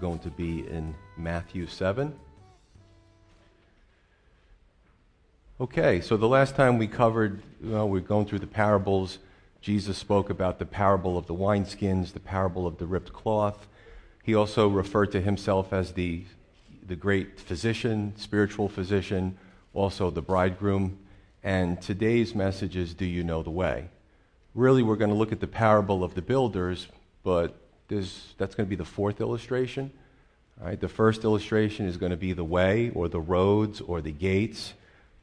Going to be in Matthew 7. Okay, so the last time we covered, well, we're going through the parables. Jesus spoke about the parable of the wineskins, the parable of the ripped cloth. He also referred to himself as the, the great physician, spiritual physician, also the bridegroom. And today's message is Do you know the way? Really, we're going to look at the parable of the builders, but there's, that's going to be the fourth illustration. Right? The first illustration is going to be the way or the roads or the gates,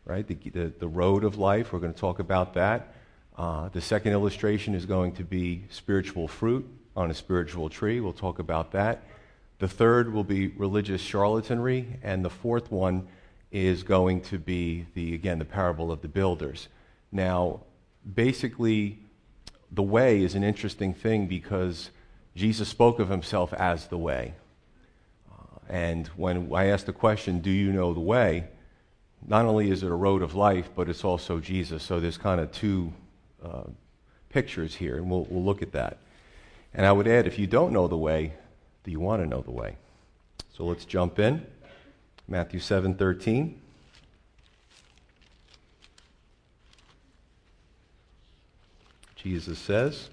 right? The, the, the road of life. We're going to talk about that. Uh, the second illustration is going to be spiritual fruit on a spiritual tree. We'll talk about that. The third will be religious charlatanry. And the fourth one is going to be, the, again, the parable of the builders. Now, basically, the way is an interesting thing because Jesus spoke of himself as the way. Uh, and when I asked the question, Do you know the way? Not only is it a road of life, but it's also Jesus. So there's kind of two uh, pictures here, and we'll, we'll look at that. And I would add, if you don't know the way, do you want to know the way? So let's jump in. Matthew 7 13. Jesus says,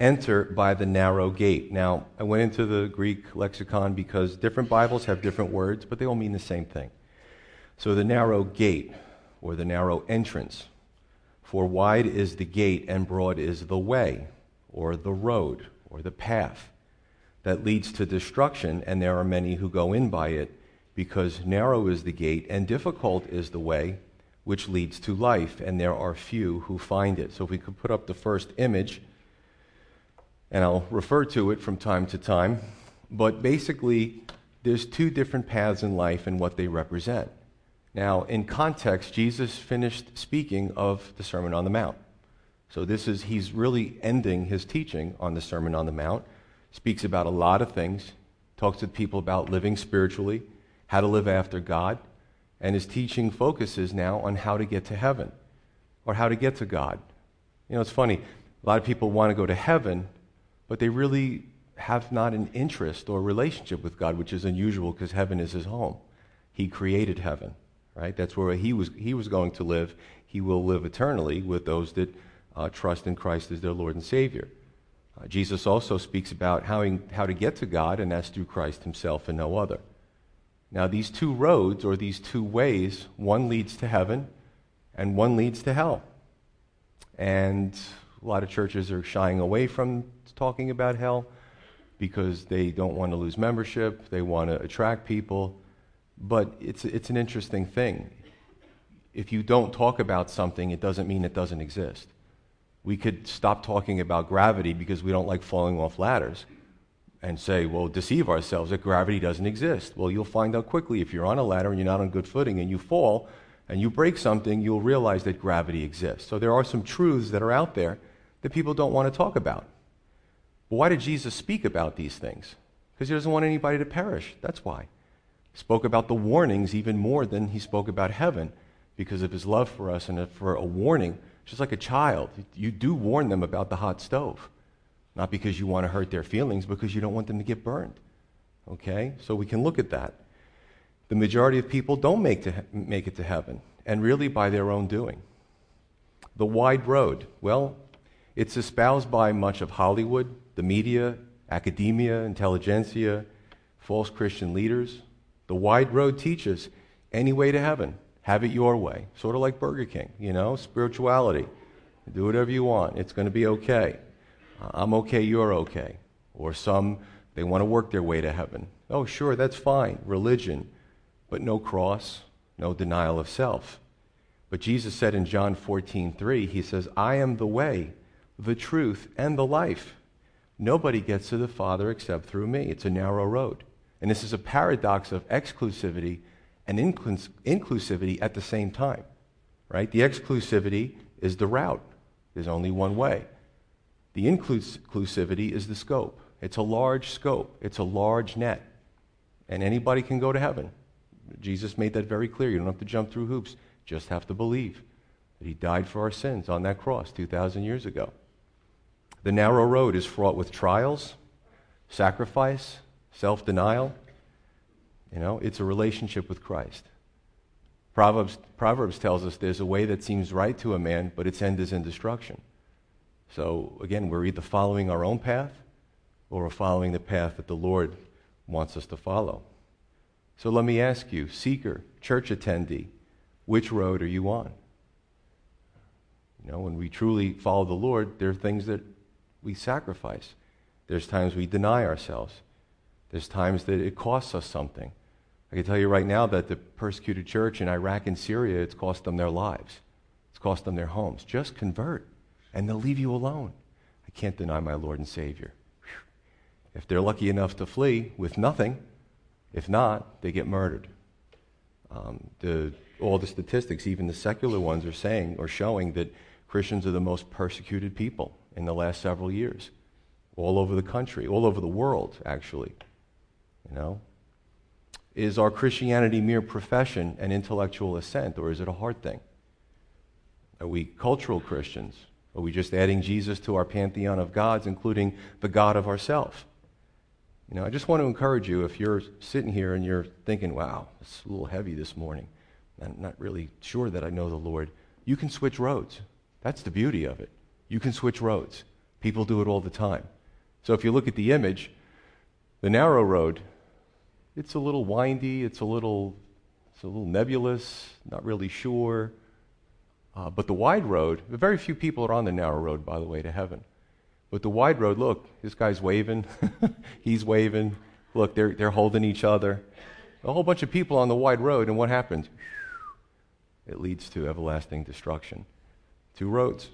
enter by the narrow gate. Now, I went into the Greek lexicon because different Bibles have different words, but they all mean the same thing. So, the narrow gate, or the narrow entrance, for wide is the gate and broad is the way, or the road, or the path that leads to destruction, and there are many who go in by it, because narrow is the gate and difficult is the way which leads to life, and there are few who find it. So, if we could put up the first image and I'll refer to it from time to time. But basically, there's two different paths in life and what they represent. Now, in context, Jesus finished speaking of the Sermon on the Mount. So this is he's really ending his teaching on the Sermon on the Mount. Speaks about a lot of things. Talks to people about living spiritually, how to live after God, and his teaching focuses now on how to get to heaven or how to get to God. You know, it's funny. A lot of people want to go to heaven, but they really have not an interest or relationship with God, which is unusual because heaven is his home. He created heaven, right? That's where he was, he was going to live. He will live eternally with those that uh, trust in Christ as their Lord and Savior. Uh, Jesus also speaks about how, he, how to get to God, and that's through Christ himself and no other. Now, these two roads, or these two ways, one leads to heaven and one leads to hell. And a lot of churches are shying away from talking about hell because they don't want to lose membership, they want to attract people. But it's, it's an interesting thing. If you don't talk about something, it doesn't mean it doesn't exist. We could stop talking about gravity because we don't like falling off ladders and say, well, deceive ourselves that gravity doesn't exist. Well, you'll find out quickly if you're on a ladder and you're not on good footing and you fall and you break something, you'll realize that gravity exists. So there are some truths that are out there that people don't want to talk about. But why did Jesus speak about these things? Because he doesn't want anybody to perish. That's why. He spoke about the warnings even more than he spoke about heaven because of his love for us and for a warning. Just like a child, you do warn them about the hot stove. Not because you want to hurt their feelings, because you don't want them to get burned. Okay? So we can look at that. The majority of people don't make, to, make it to heaven, and really by their own doing. The wide road. Well, it's espoused by much of Hollywood, the media, academia, intelligentsia, false Christian leaders. The wide road teaches any way to heaven. Have it your way. Sort of like Burger King, you know, spirituality. Do whatever you want. It's going to be okay. Uh, I'm okay, you're okay. Or some, they want to work their way to heaven. Oh, sure, that's fine. Religion, but no cross, no denial of self. But Jesus said in John 14, 3, He says, I am the way, the truth, and the life. Nobody gets to the Father except through me. It's a narrow road. And this is a paradox of exclusivity and inclus- inclusivity at the same time, right? The exclusivity is the route, there's only one way. The inclusivity is the scope. It's a large scope, it's a large net. And anybody can go to heaven. Jesus made that very clear. You don't have to jump through hoops, just have to believe that He died for our sins on that cross 2,000 years ago. The narrow road is fraught with trials, sacrifice, self denial. You know, it's a relationship with Christ. Proverbs, Proverbs tells us there's a way that seems right to a man, but its end is in destruction. So, again, we're either following our own path or we're following the path that the Lord wants us to follow. So let me ask you, seeker, church attendee, which road are you on? You know, when we truly follow the Lord, there are things that we sacrifice. There's times we deny ourselves. There's times that it costs us something. I can tell you right now that the persecuted church in Iraq and Syria, it's cost them their lives. It's cost them their homes. Just convert, and they'll leave you alone. I can't deny my Lord and Savior. If they're lucky enough to flee with nothing, if not, they get murdered. Um, the, all the statistics, even the secular ones, are saying or showing that Christians are the most persecuted people in the last several years, all over the country, all over the world, actually. You know, is our Christianity mere profession and intellectual assent, or is it a hard thing? Are we cultural Christians? Are we just adding Jesus to our pantheon of gods, including the God of ourselves? You know, I just want to encourage you if you're sitting here and you're thinking, wow, it's a little heavy this morning. I'm not really sure that I know the Lord. You can switch roads. That's the beauty of it. You can switch roads. People do it all the time. So if you look at the image, the narrow road, it's a little windy, it's a little, it's a little nebulous, not really sure. Uh, but the wide road, very few people are on the narrow road, by the way, to heaven. But the wide road, look, this guy's waving, he's waving. Look, they're, they're holding each other. A whole bunch of people on the wide road, and what happens? It leads to everlasting destruction. Two roads.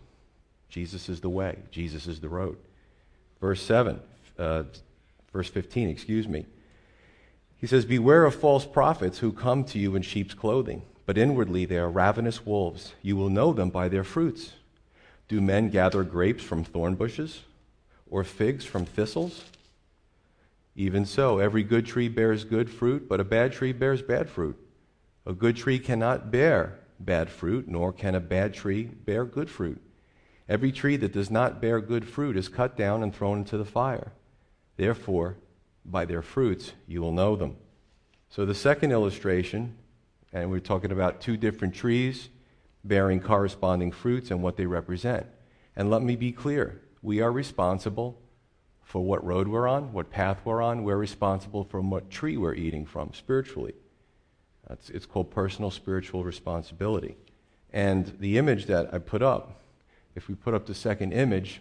Jesus is the way, Jesus is the road. Verse 7, uh, verse 15, excuse me. He says, Beware of false prophets who come to you in sheep's clothing, but inwardly they are ravenous wolves. You will know them by their fruits. Do men gather grapes from thorn bushes or figs from thistles? Even so, every good tree bears good fruit, but a bad tree bears bad fruit. A good tree cannot bear bad fruit, nor can a bad tree bear good fruit. Every tree that does not bear good fruit is cut down and thrown into the fire. Therefore, by their fruits you will know them. So, the second illustration, and we're talking about two different trees bearing corresponding fruits and what they represent. And let me be clear we are responsible for what road we're on, what path we're on. We're responsible for what tree we're eating from spiritually. That's, it's called personal spiritual responsibility. And the image that I put up, if we put up the second image,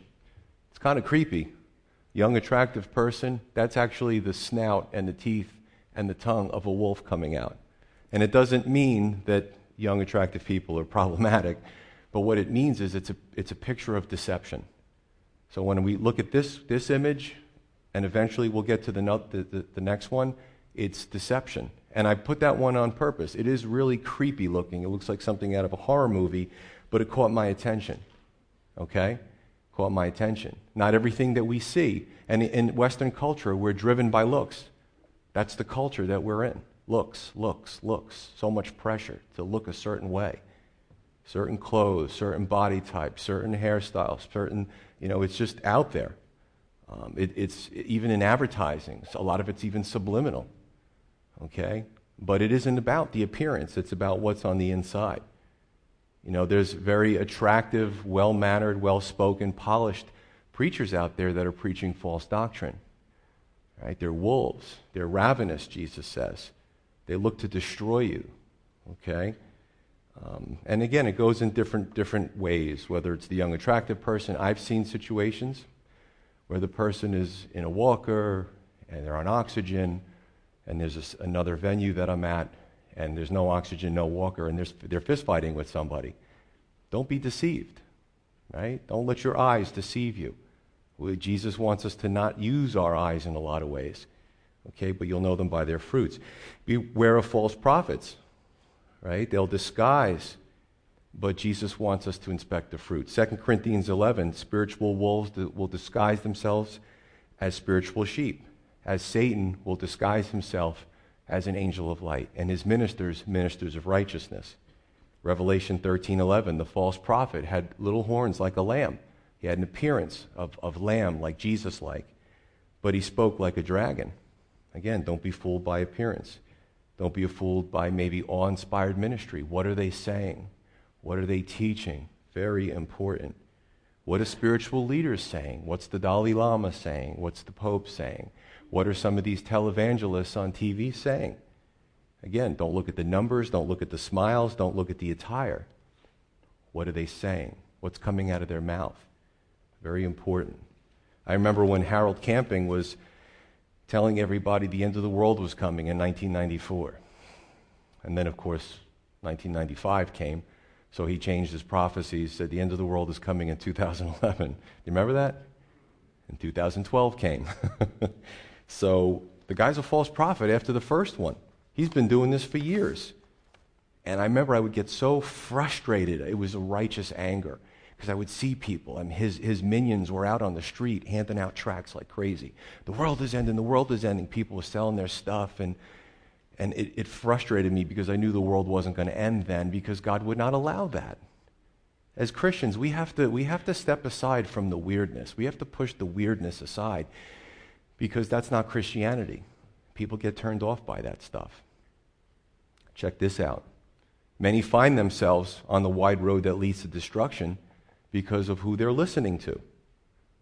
it's kind of creepy. Young, attractive person, that's actually the snout and the teeth and the tongue of a wolf coming out. And it doesn't mean that young, attractive people are problematic. But what it means is it's a, it's a picture of deception. So when we look at this, this image, and eventually we'll get to the, the, the, the next one, it's deception. And I put that one on purpose. It is really creepy looking. It looks like something out of a horror movie, but it caught my attention. Okay? Caught my attention. Not everything that we see. And in Western culture, we're driven by looks. That's the culture that we're in looks, looks, looks. So much pressure to look a certain way. Certain clothes, certain body types, certain hairstyles, certain, you know, it's just out there. Um, it, it's even in advertising. A lot of it's even subliminal. Okay? But it isn't about the appearance, it's about what's on the inside. You know, there's very attractive, well mannered, well spoken, polished preachers out there that are preaching false doctrine. Right? They're wolves. They're ravenous, Jesus says. They look to destroy you. Okay? Um, and again, it goes in different, different ways, whether it's the young, attractive person. I've seen situations where the person is in a walker and they're on oxygen, and there's a, another venue that I'm at, and there's no oxygen, no walker, and they're fist fighting with somebody. Don't be deceived, right? Don't let your eyes deceive you. Jesus wants us to not use our eyes in a lot of ways. Okay, but you'll know them by their fruits. Beware of false prophets, right? They'll disguise, but Jesus wants us to inspect the fruit. 2 Corinthians 11 spiritual wolves will disguise themselves as spiritual sheep, as Satan will disguise himself as an angel of light, and his ministers, ministers of righteousness. Revelation 13:11, the false prophet had little horns like a lamb. He had an appearance of, of lamb, like Jesus like, but he spoke like a dragon. Again, don't be fooled by appearance. Don't be fooled by maybe awe inspired ministry. What are they saying? What are they teaching? Very important. What are spiritual leaders saying? What's the Dalai Lama saying? What's the Pope saying? What are some of these televangelists on TV saying? Again, don't look at the numbers, don't look at the smiles, don't look at the attire. What are they saying? What's coming out of their mouth? Very important. I remember when Harold Camping was telling everybody the end of the world was coming in 1994. And then, of course, 1995 came, so he changed his prophecies, said the end of the world is coming in 2011. Do you remember that? And 2012 came. so the guy's a false prophet after the first one. He's been doing this for years. And I remember I would get so frustrated. It was a righteous anger because I would see people, and his, his minions were out on the street handing out tracts like crazy. The world is ending, the world is ending. People were selling their stuff, and, and it, it frustrated me because I knew the world wasn't going to end then because God would not allow that. As Christians, we have, to, we have to step aside from the weirdness. We have to push the weirdness aside because that's not Christianity. People get turned off by that stuff. Check this out. Many find themselves on the wide road that leads to destruction because of who they're listening to,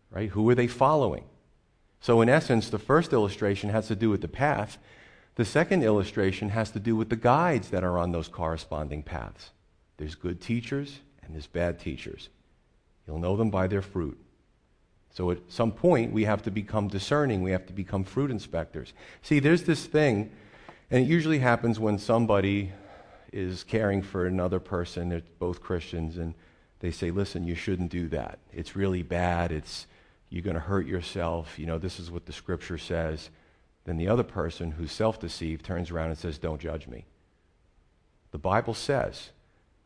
right? Who are they following? So, in essence, the first illustration has to do with the path. The second illustration has to do with the guides that are on those corresponding paths. There's good teachers and there's bad teachers. You'll know them by their fruit. So, at some point, we have to become discerning. We have to become fruit inspectors. See, there's this thing, and it usually happens when somebody is caring for another person. They're both Christians, and they say, listen, you shouldn't do that. It's really bad. It's, you're going to hurt yourself. You know, this is what the scripture says. Then the other person who's self deceived turns around and says, don't judge me. The Bible says,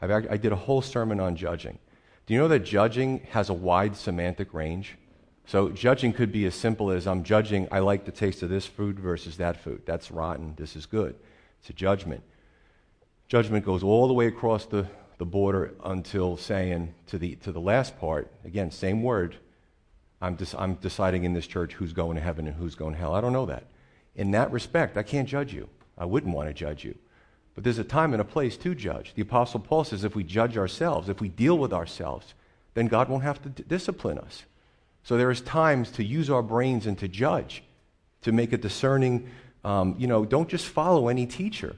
I've, I did a whole sermon on judging. Do you know that judging has a wide semantic range? So judging could be as simple as I'm judging, I like the taste of this food versus that food. That's rotten. This is good. It's a judgment. Judgment goes all the way across the the border until saying to the, to the last part, again, same word, I'm, des- I'm deciding in this church who's going to heaven and who's going to hell. I don't know that. In that respect, I can't judge you. I wouldn't want to judge you. But there's a time and a place to judge. The Apostle Paul says if we judge ourselves, if we deal with ourselves, then God won't have to d- discipline us. So there is times to use our brains and to judge, to make a discerning, um, you know, don't just follow any teacher,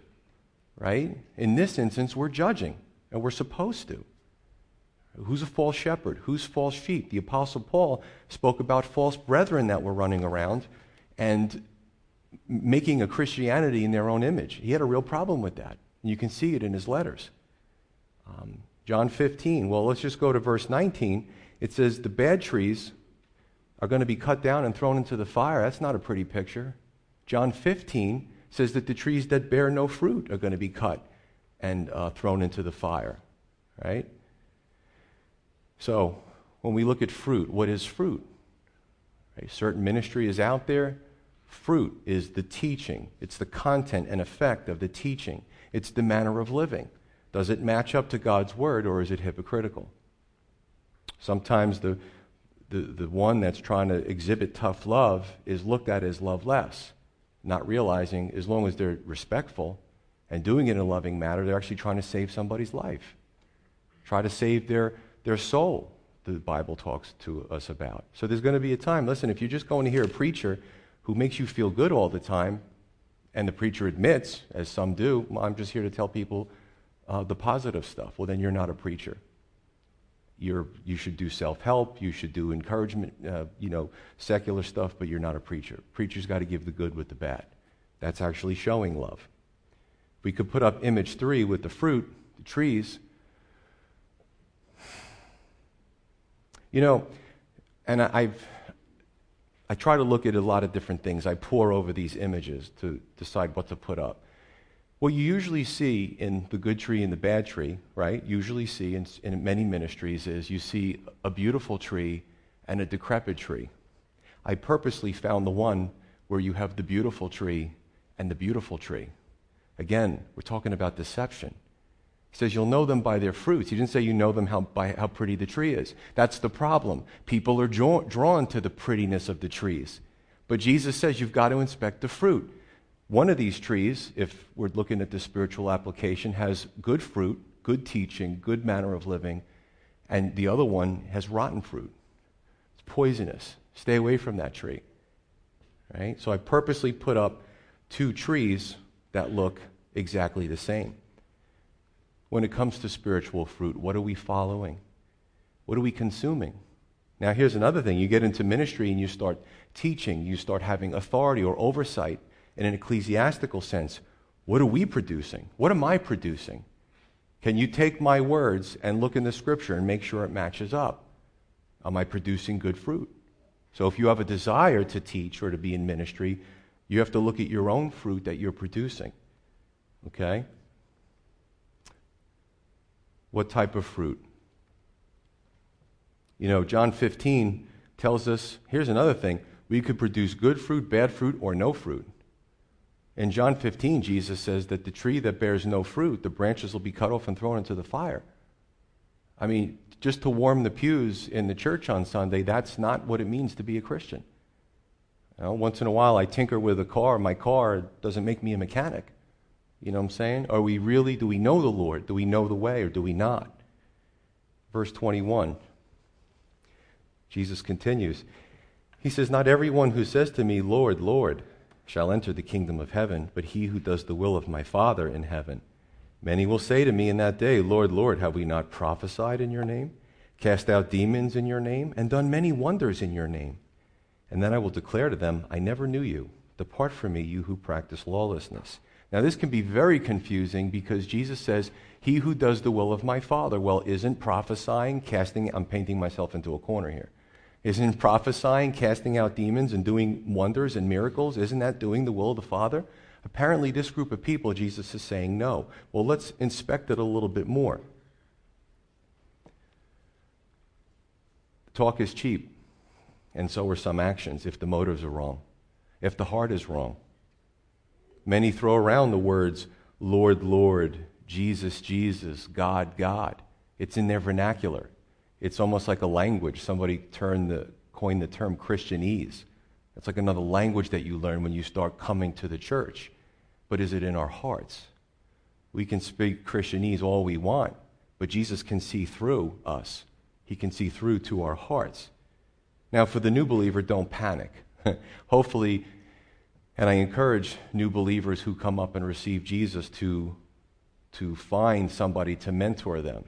right? In this instance, we're judging. And we're supposed to. Who's a false shepherd? Who's false sheep? The Apostle Paul spoke about false brethren that were running around and making a Christianity in their own image. He had a real problem with that. And you can see it in his letters. Um, John 15, well, let's just go to verse 19. It says, The bad trees are going to be cut down and thrown into the fire. That's not a pretty picture. John 15 says that the trees that bear no fruit are going to be cut and uh, thrown into the fire, right? So, when we look at fruit, what is fruit? A certain ministry is out there. Fruit is the teaching, it's the content and effect of the teaching, it's the manner of living. Does it match up to God's word or is it hypocritical? Sometimes the, the, the one that's trying to exhibit tough love is looked at as love less, not realizing as long as they're respectful, and doing it in a loving manner, they're actually trying to save somebody's life, try to save their, their soul, the Bible talks to us about. So there's going to be a time, listen, if you're just going to hear a preacher who makes you feel good all the time, and the preacher admits, as some do, I'm just here to tell people uh, the positive stuff, well, then you're not a preacher. You're, you should do self help, you should do encouragement, uh, you know, secular stuff, but you're not a preacher. Preacher's got to give the good with the bad. That's actually showing love. We could put up image three with the fruit, the trees. You know, and I've, I try to look at a lot of different things. I pore over these images to decide what to put up. What you usually see in the good tree and the bad tree, right? Usually see in, in many ministries is you see a beautiful tree and a decrepit tree. I purposely found the one where you have the beautiful tree and the beautiful tree. Again, we're talking about deception. He says, You'll know them by their fruits. He didn't say you know them how, by how pretty the tree is. That's the problem. People are draw, drawn to the prettiness of the trees. But Jesus says you've got to inspect the fruit. One of these trees, if we're looking at the spiritual application, has good fruit, good teaching, good manner of living, and the other one has rotten fruit. It's poisonous. Stay away from that tree. Right? So I purposely put up two trees that look exactly the same. When it comes to spiritual fruit, what are we following? What are we consuming? Now, here's another thing. You get into ministry and you start teaching, you start having authority or oversight in an ecclesiastical sense. What are we producing? What am I producing? Can you take my words and look in the scripture and make sure it matches up? Am I producing good fruit? So, if you have a desire to teach or to be in ministry, you have to look at your own fruit that you're producing. Okay? What type of fruit? You know, John 15 tells us here's another thing we could produce good fruit, bad fruit, or no fruit. In John 15, Jesus says that the tree that bears no fruit, the branches will be cut off and thrown into the fire. I mean, just to warm the pews in the church on Sunday, that's not what it means to be a Christian. You know, once in a while, I tinker with a car. My car doesn't make me a mechanic. You know what I'm saying? Are we really, do we know the Lord? Do we know the way or do we not? Verse 21, Jesus continues. He says, Not everyone who says to me, Lord, Lord, shall enter the kingdom of heaven, but he who does the will of my Father in heaven. Many will say to me in that day, Lord, Lord, have we not prophesied in your name, cast out demons in your name, and done many wonders in your name? And then I will declare to them, I never knew you. Depart from me, you who practice lawlessness. Now, this can be very confusing because Jesus says, He who does the will of my Father. Well, isn't prophesying, casting, I'm painting myself into a corner here. Isn't prophesying, casting out demons, and doing wonders and miracles, isn't that doing the will of the Father? Apparently, this group of people, Jesus is saying no. Well, let's inspect it a little bit more. Talk is cheap, and so are some actions if the motives are wrong, if the heart is wrong. Many throw around the words, Lord, Lord, Jesus, Jesus, God, God. It's in their vernacular. It's almost like a language. Somebody turned the, coined the term Christianese. It's like another language that you learn when you start coming to the church. But is it in our hearts? We can speak Christianese all we want, but Jesus can see through us. He can see through to our hearts. Now, for the new believer, don't panic. Hopefully, and I encourage new believers who come up and receive Jesus to, to find somebody to mentor them,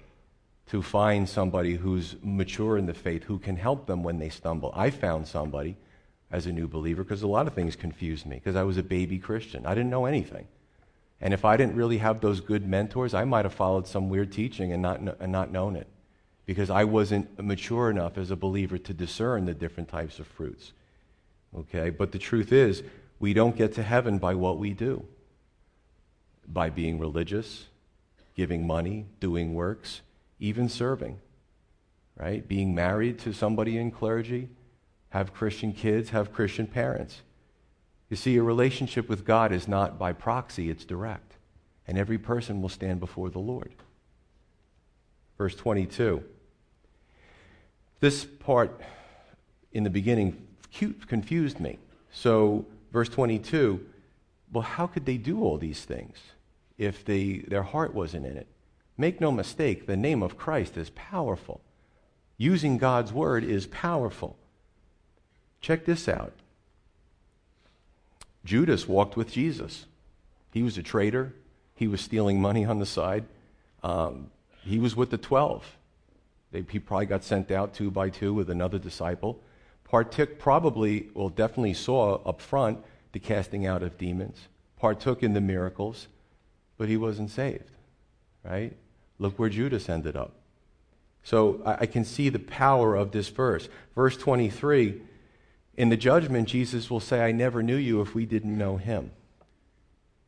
to find somebody who's mature in the faith who can help them when they stumble. I found somebody as a new believer because a lot of things confused me because I was a baby Christian. I didn't know anything. And if I didn't really have those good mentors, I might have followed some weird teaching and not, and not known it because I wasn't mature enough as a believer to discern the different types of fruits. Okay? But the truth is, we don't get to heaven by what we do, by being religious, giving money, doing works, even serving, right? Being married to somebody in clergy, have Christian kids, have Christian parents. You see, a relationship with God is not by proxy, it's direct. And every person will stand before the Lord. Verse 22. This part in the beginning confused me. So Verse 22 well, how could they do all these things if they, their heart wasn't in it? Make no mistake, the name of Christ is powerful. Using God's word is powerful. Check this out Judas walked with Jesus. He was a traitor, he was stealing money on the side. Um, he was with the 12. They, he probably got sent out two by two with another disciple partook probably, well, definitely saw up front the casting out of demons, partook in the miracles, but he wasn't saved, right? Look where Judas ended up. So I, can see the power of this verse. Verse 23 In the judgment, Jesus will say, I never knew you if we didn't know him.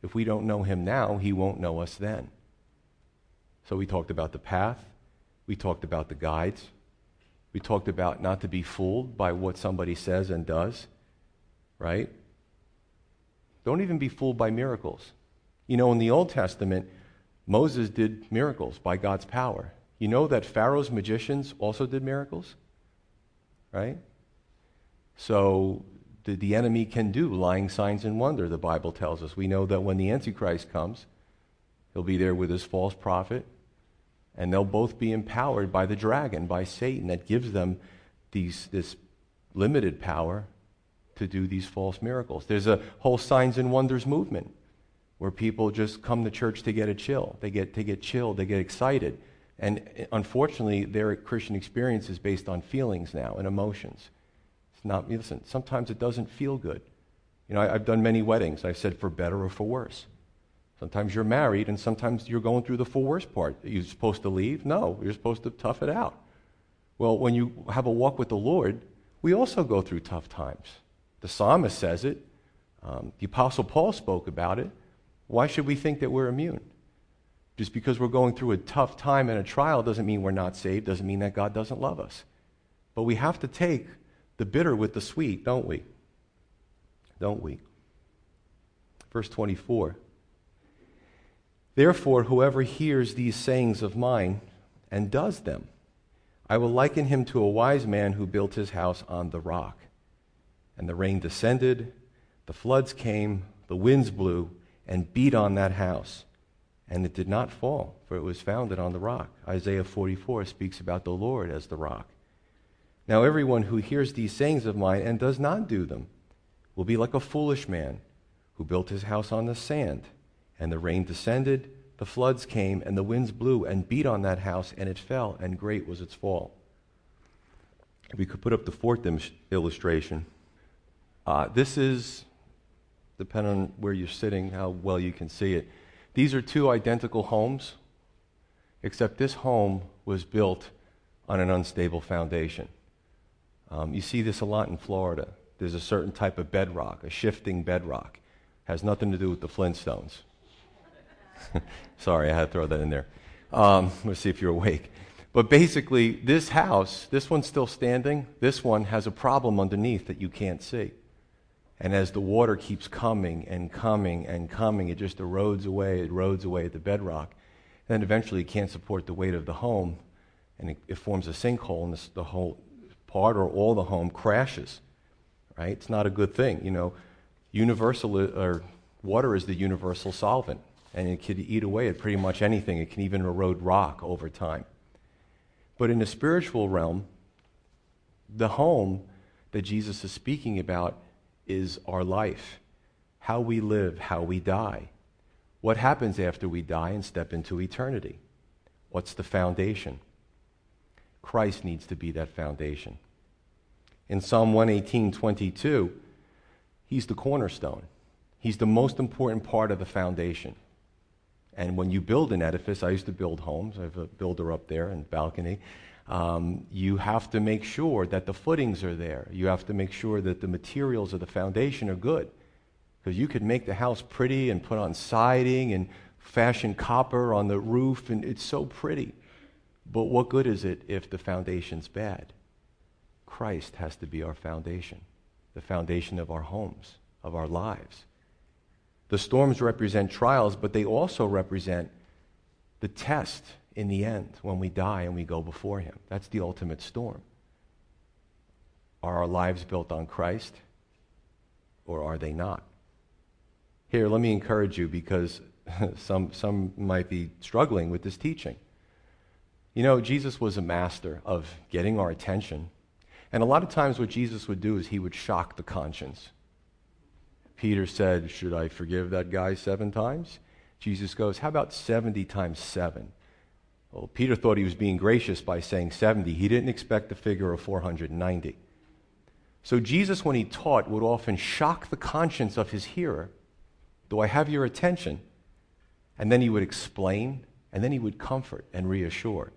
If we don't know him now, he won't know us then. So we talked about the path, we talked about the guides, we talked about not to be fooled by what somebody says and does, right? Don't even be fooled by miracles. You know, in the Old Testament, Moses did miracles by God's power. You know that Pharaoh's magicians also did miracles? Right? So the, the enemy can do lying signs and wonder, the Bible tells us. We know that when the Antichrist comes, he'll be there with his false prophet, and they'll both be empowered by the dragon, by Satan, that gives them these, this limited power to do these false miracles. There's a whole signs and wonders movement where people just come to church to get a chill. They get to get chilled, they get excited. And unfortunately, their Christian experience is based on feelings now and emotions. It's not, listen, sometimes it doesn't feel good. You know, I, have done many weddings. I've said for better or for worse. Sometimes you're married, and sometimes you're going through the for worse part. You're supposed to leave? No, you're supposed to tough it out. Well, when you have a walk with the Lord, we also go through tough times. The psalmist says it. Um, the Apostle Paul spoke about it. Why should we think that we're immune? Just because we're going through a tough time and a trial doesn't mean we're not saved, doesn't mean that God doesn't love us. But we have to take the bitter with the sweet, don't we? Don't we? Verse 24. Therefore, whoever hears these sayings of mine and does them, I will liken him to a wise man who built his house on the rock. And the rain descended, the floods came, the winds blew, and beat on that house and it did not fall, for it was founded on the rock. Isaiah 44 speaks about the Lord as the rock. Now, everyone who hears these sayings of mine and does not do them will be like a foolish man who built his house on the sand. And the rain descended, the floods came, and the winds blew and beat on that house, and it fell, and great was its fall. If we could put up the fourth illustration. Uh, this is, depending on where you're sitting, how well you can see it. These are two identical homes, except this home was built on an unstable foundation. Um, you see this a lot in Florida. There's a certain type of bedrock, a shifting bedrock. Has nothing to do with the Flintstones. Sorry, I had to throw that in there. Um, let's see if you're awake. But basically, this house, this one's still standing. This one has a problem underneath that you can't see. And as the water keeps coming and coming and coming, it just erodes away, it erodes away at the bedrock. And then eventually it can't support the weight of the home, and it, it forms a sinkhole, and this, the whole part or all the home crashes. Right? It's not a good thing. You know, universal uh, or water is the universal solvent, and it can eat away at pretty much anything. It can even erode rock over time. But in the spiritual realm, the home that Jesus is speaking about is our life how we live, how we die. What happens after we die and step into eternity? What's the foundation? Christ needs to be that foundation. In Psalm 118 22, he's the cornerstone. He's the most important part of the foundation. And when you build an edifice, I used to build homes. I have a builder up there in the balcony. Um, you have to make sure that the footings are there. You have to make sure that the materials of the foundation are good. Because you could make the house pretty and put on siding and fashion copper on the roof, and it's so pretty. But what good is it if the foundation's bad? Christ has to be our foundation, the foundation of our homes, of our lives. The storms represent trials, but they also represent the test in the end when we die and we go before Him. That's the ultimate storm. Are our lives built on Christ or are they not? Here, let me encourage you because some, some might be struggling with this teaching. You know, Jesus was a master of getting our attention. And a lot of times, what Jesus would do is he would shock the conscience. Peter said, Should I forgive that guy seven times? Jesus goes, How about 70 times seven? Well, Peter thought he was being gracious by saying 70. He didn't expect the figure of 490. So Jesus, when he taught, would often shock the conscience of his hearer. Do I have your attention? And then he would explain, and then he would comfort and reassure.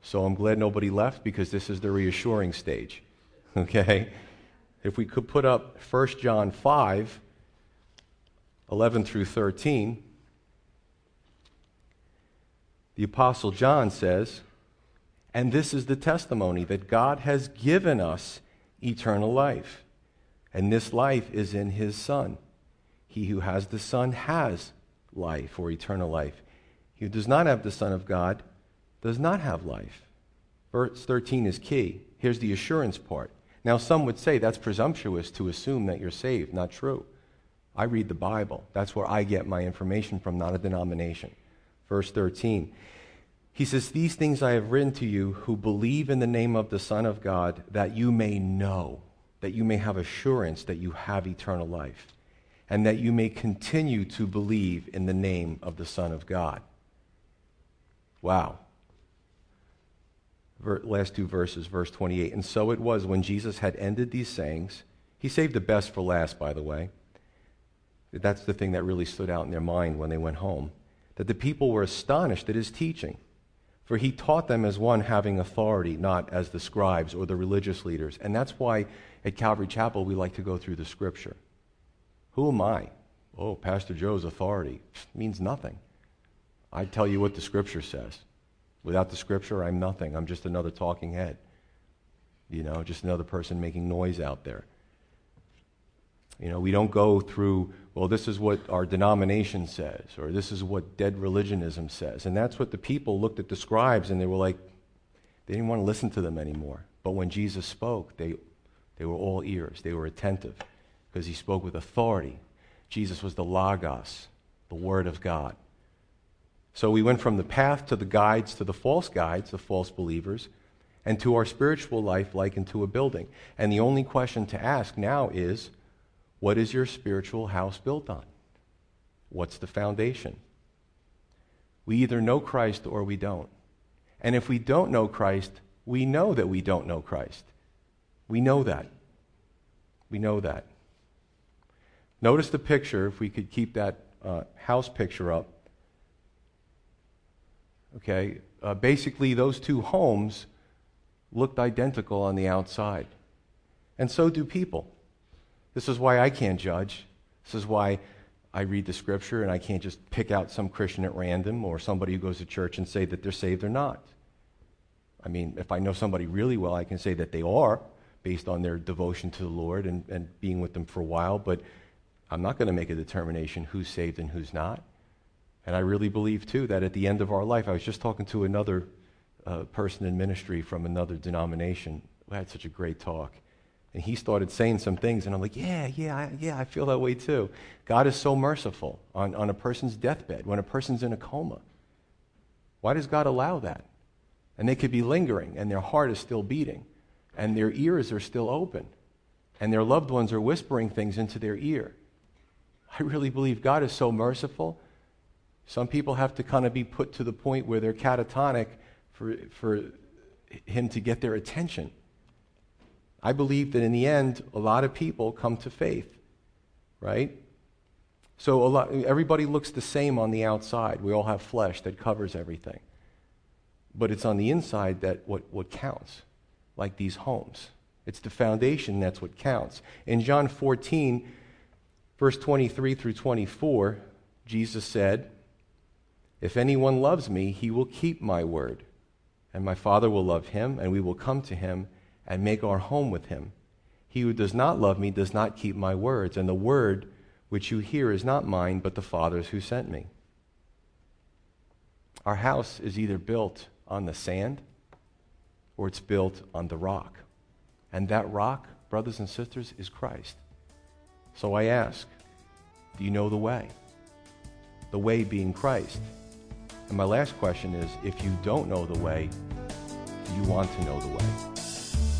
So I'm glad nobody left because this is the reassuring stage. Okay? If we could put up 1 John 5, 11 through 13, the Apostle John says, And this is the testimony that God has given us eternal life, and this life is in his Son. He who has the Son has life or eternal life. He who does not have the Son of God does not have life. Verse 13 is key. Here's the assurance part. Now, some would say that's presumptuous to assume that you're saved. Not true. I read the Bible. That's where I get my information from, not a denomination. Verse 13. He says, These things I have written to you who believe in the name of the Son of God, that you may know, that you may have assurance that you have eternal life, and that you may continue to believe in the name of the Son of God. Wow last two verses, verse 28. And so it was when Jesus had ended these sayings. He saved the best for last, by the way. That's the thing that really stood out in their mind when they went home. That the people were astonished at his teaching. For he taught them as one having authority, not as the scribes or the religious leaders. And that's why at Calvary Chapel we like to go through the scripture. Who am I? Oh, Pastor Joe's authority means nothing. I tell you what the scripture says. Without the scripture, I'm nothing. I'm just another talking head. You know, just another person making noise out there. You know, we don't go through, well, this is what our denomination says, or this is what dead religionism says. And that's what the people looked at the scribes and they were like, they didn't want to listen to them anymore. But when Jesus spoke, they, they were all ears. They were attentive because he spoke with authority. Jesus was the Logos, the Word of God. So we went from the path to the guides to the false guides, the false believers, and to our spiritual life like into a building. And the only question to ask now is what is your spiritual house built on? What's the foundation? We either know Christ or we don't. And if we don't know Christ, we know that we don't know Christ. We know that. We know that. Notice the picture, if we could keep that uh, house picture up. Okay? Uh, basically, those two homes looked identical on the outside. And so do people. This is why I can't judge. This is why I read the scripture and I can't just pick out some Christian at random or somebody who goes to church and say that they're saved or not. I mean, if I know somebody really well, I can say that they are based on their devotion to the Lord and, and being with them for a while, but I'm not going to make a determination who's saved and who's not. And I really believe, too, that at the end of our life, I was just talking to another uh, person in ministry from another denomination who had such a great talk. And he started saying some things, and I'm like, yeah, yeah, I, yeah, I feel that way too. God is so merciful on, on a person's deathbed, when a person's in a coma. Why does God allow that? And they could be lingering, and their heart is still beating, and their ears are still open, and their loved ones are whispering things into their ear. I really believe God is so merciful some people have to kind of be put to the point where they're catatonic for, for him to get their attention. I believe that in the end, a lot of people come to faith, right? So a lot, everybody looks the same on the outside. We all have flesh that covers everything. But it's on the inside that what, what counts, like these homes. It's the foundation that's what counts. In John 14, verse 23 through 24, Jesus said, if anyone loves me, he will keep my word. And my Father will love him, and we will come to him and make our home with him. He who does not love me does not keep my words, and the word which you hear is not mine, but the Father's who sent me. Our house is either built on the sand or it's built on the rock. And that rock, brothers and sisters, is Christ. So I ask, do you know the way? The way being Christ. And my last question is if you don't know the way, do you want to know the way?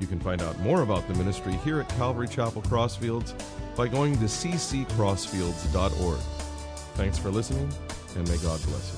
You can find out more about the ministry here at Calvary Chapel Crossfields by going to cccrossfields.org. Thanks for listening, and may God bless you.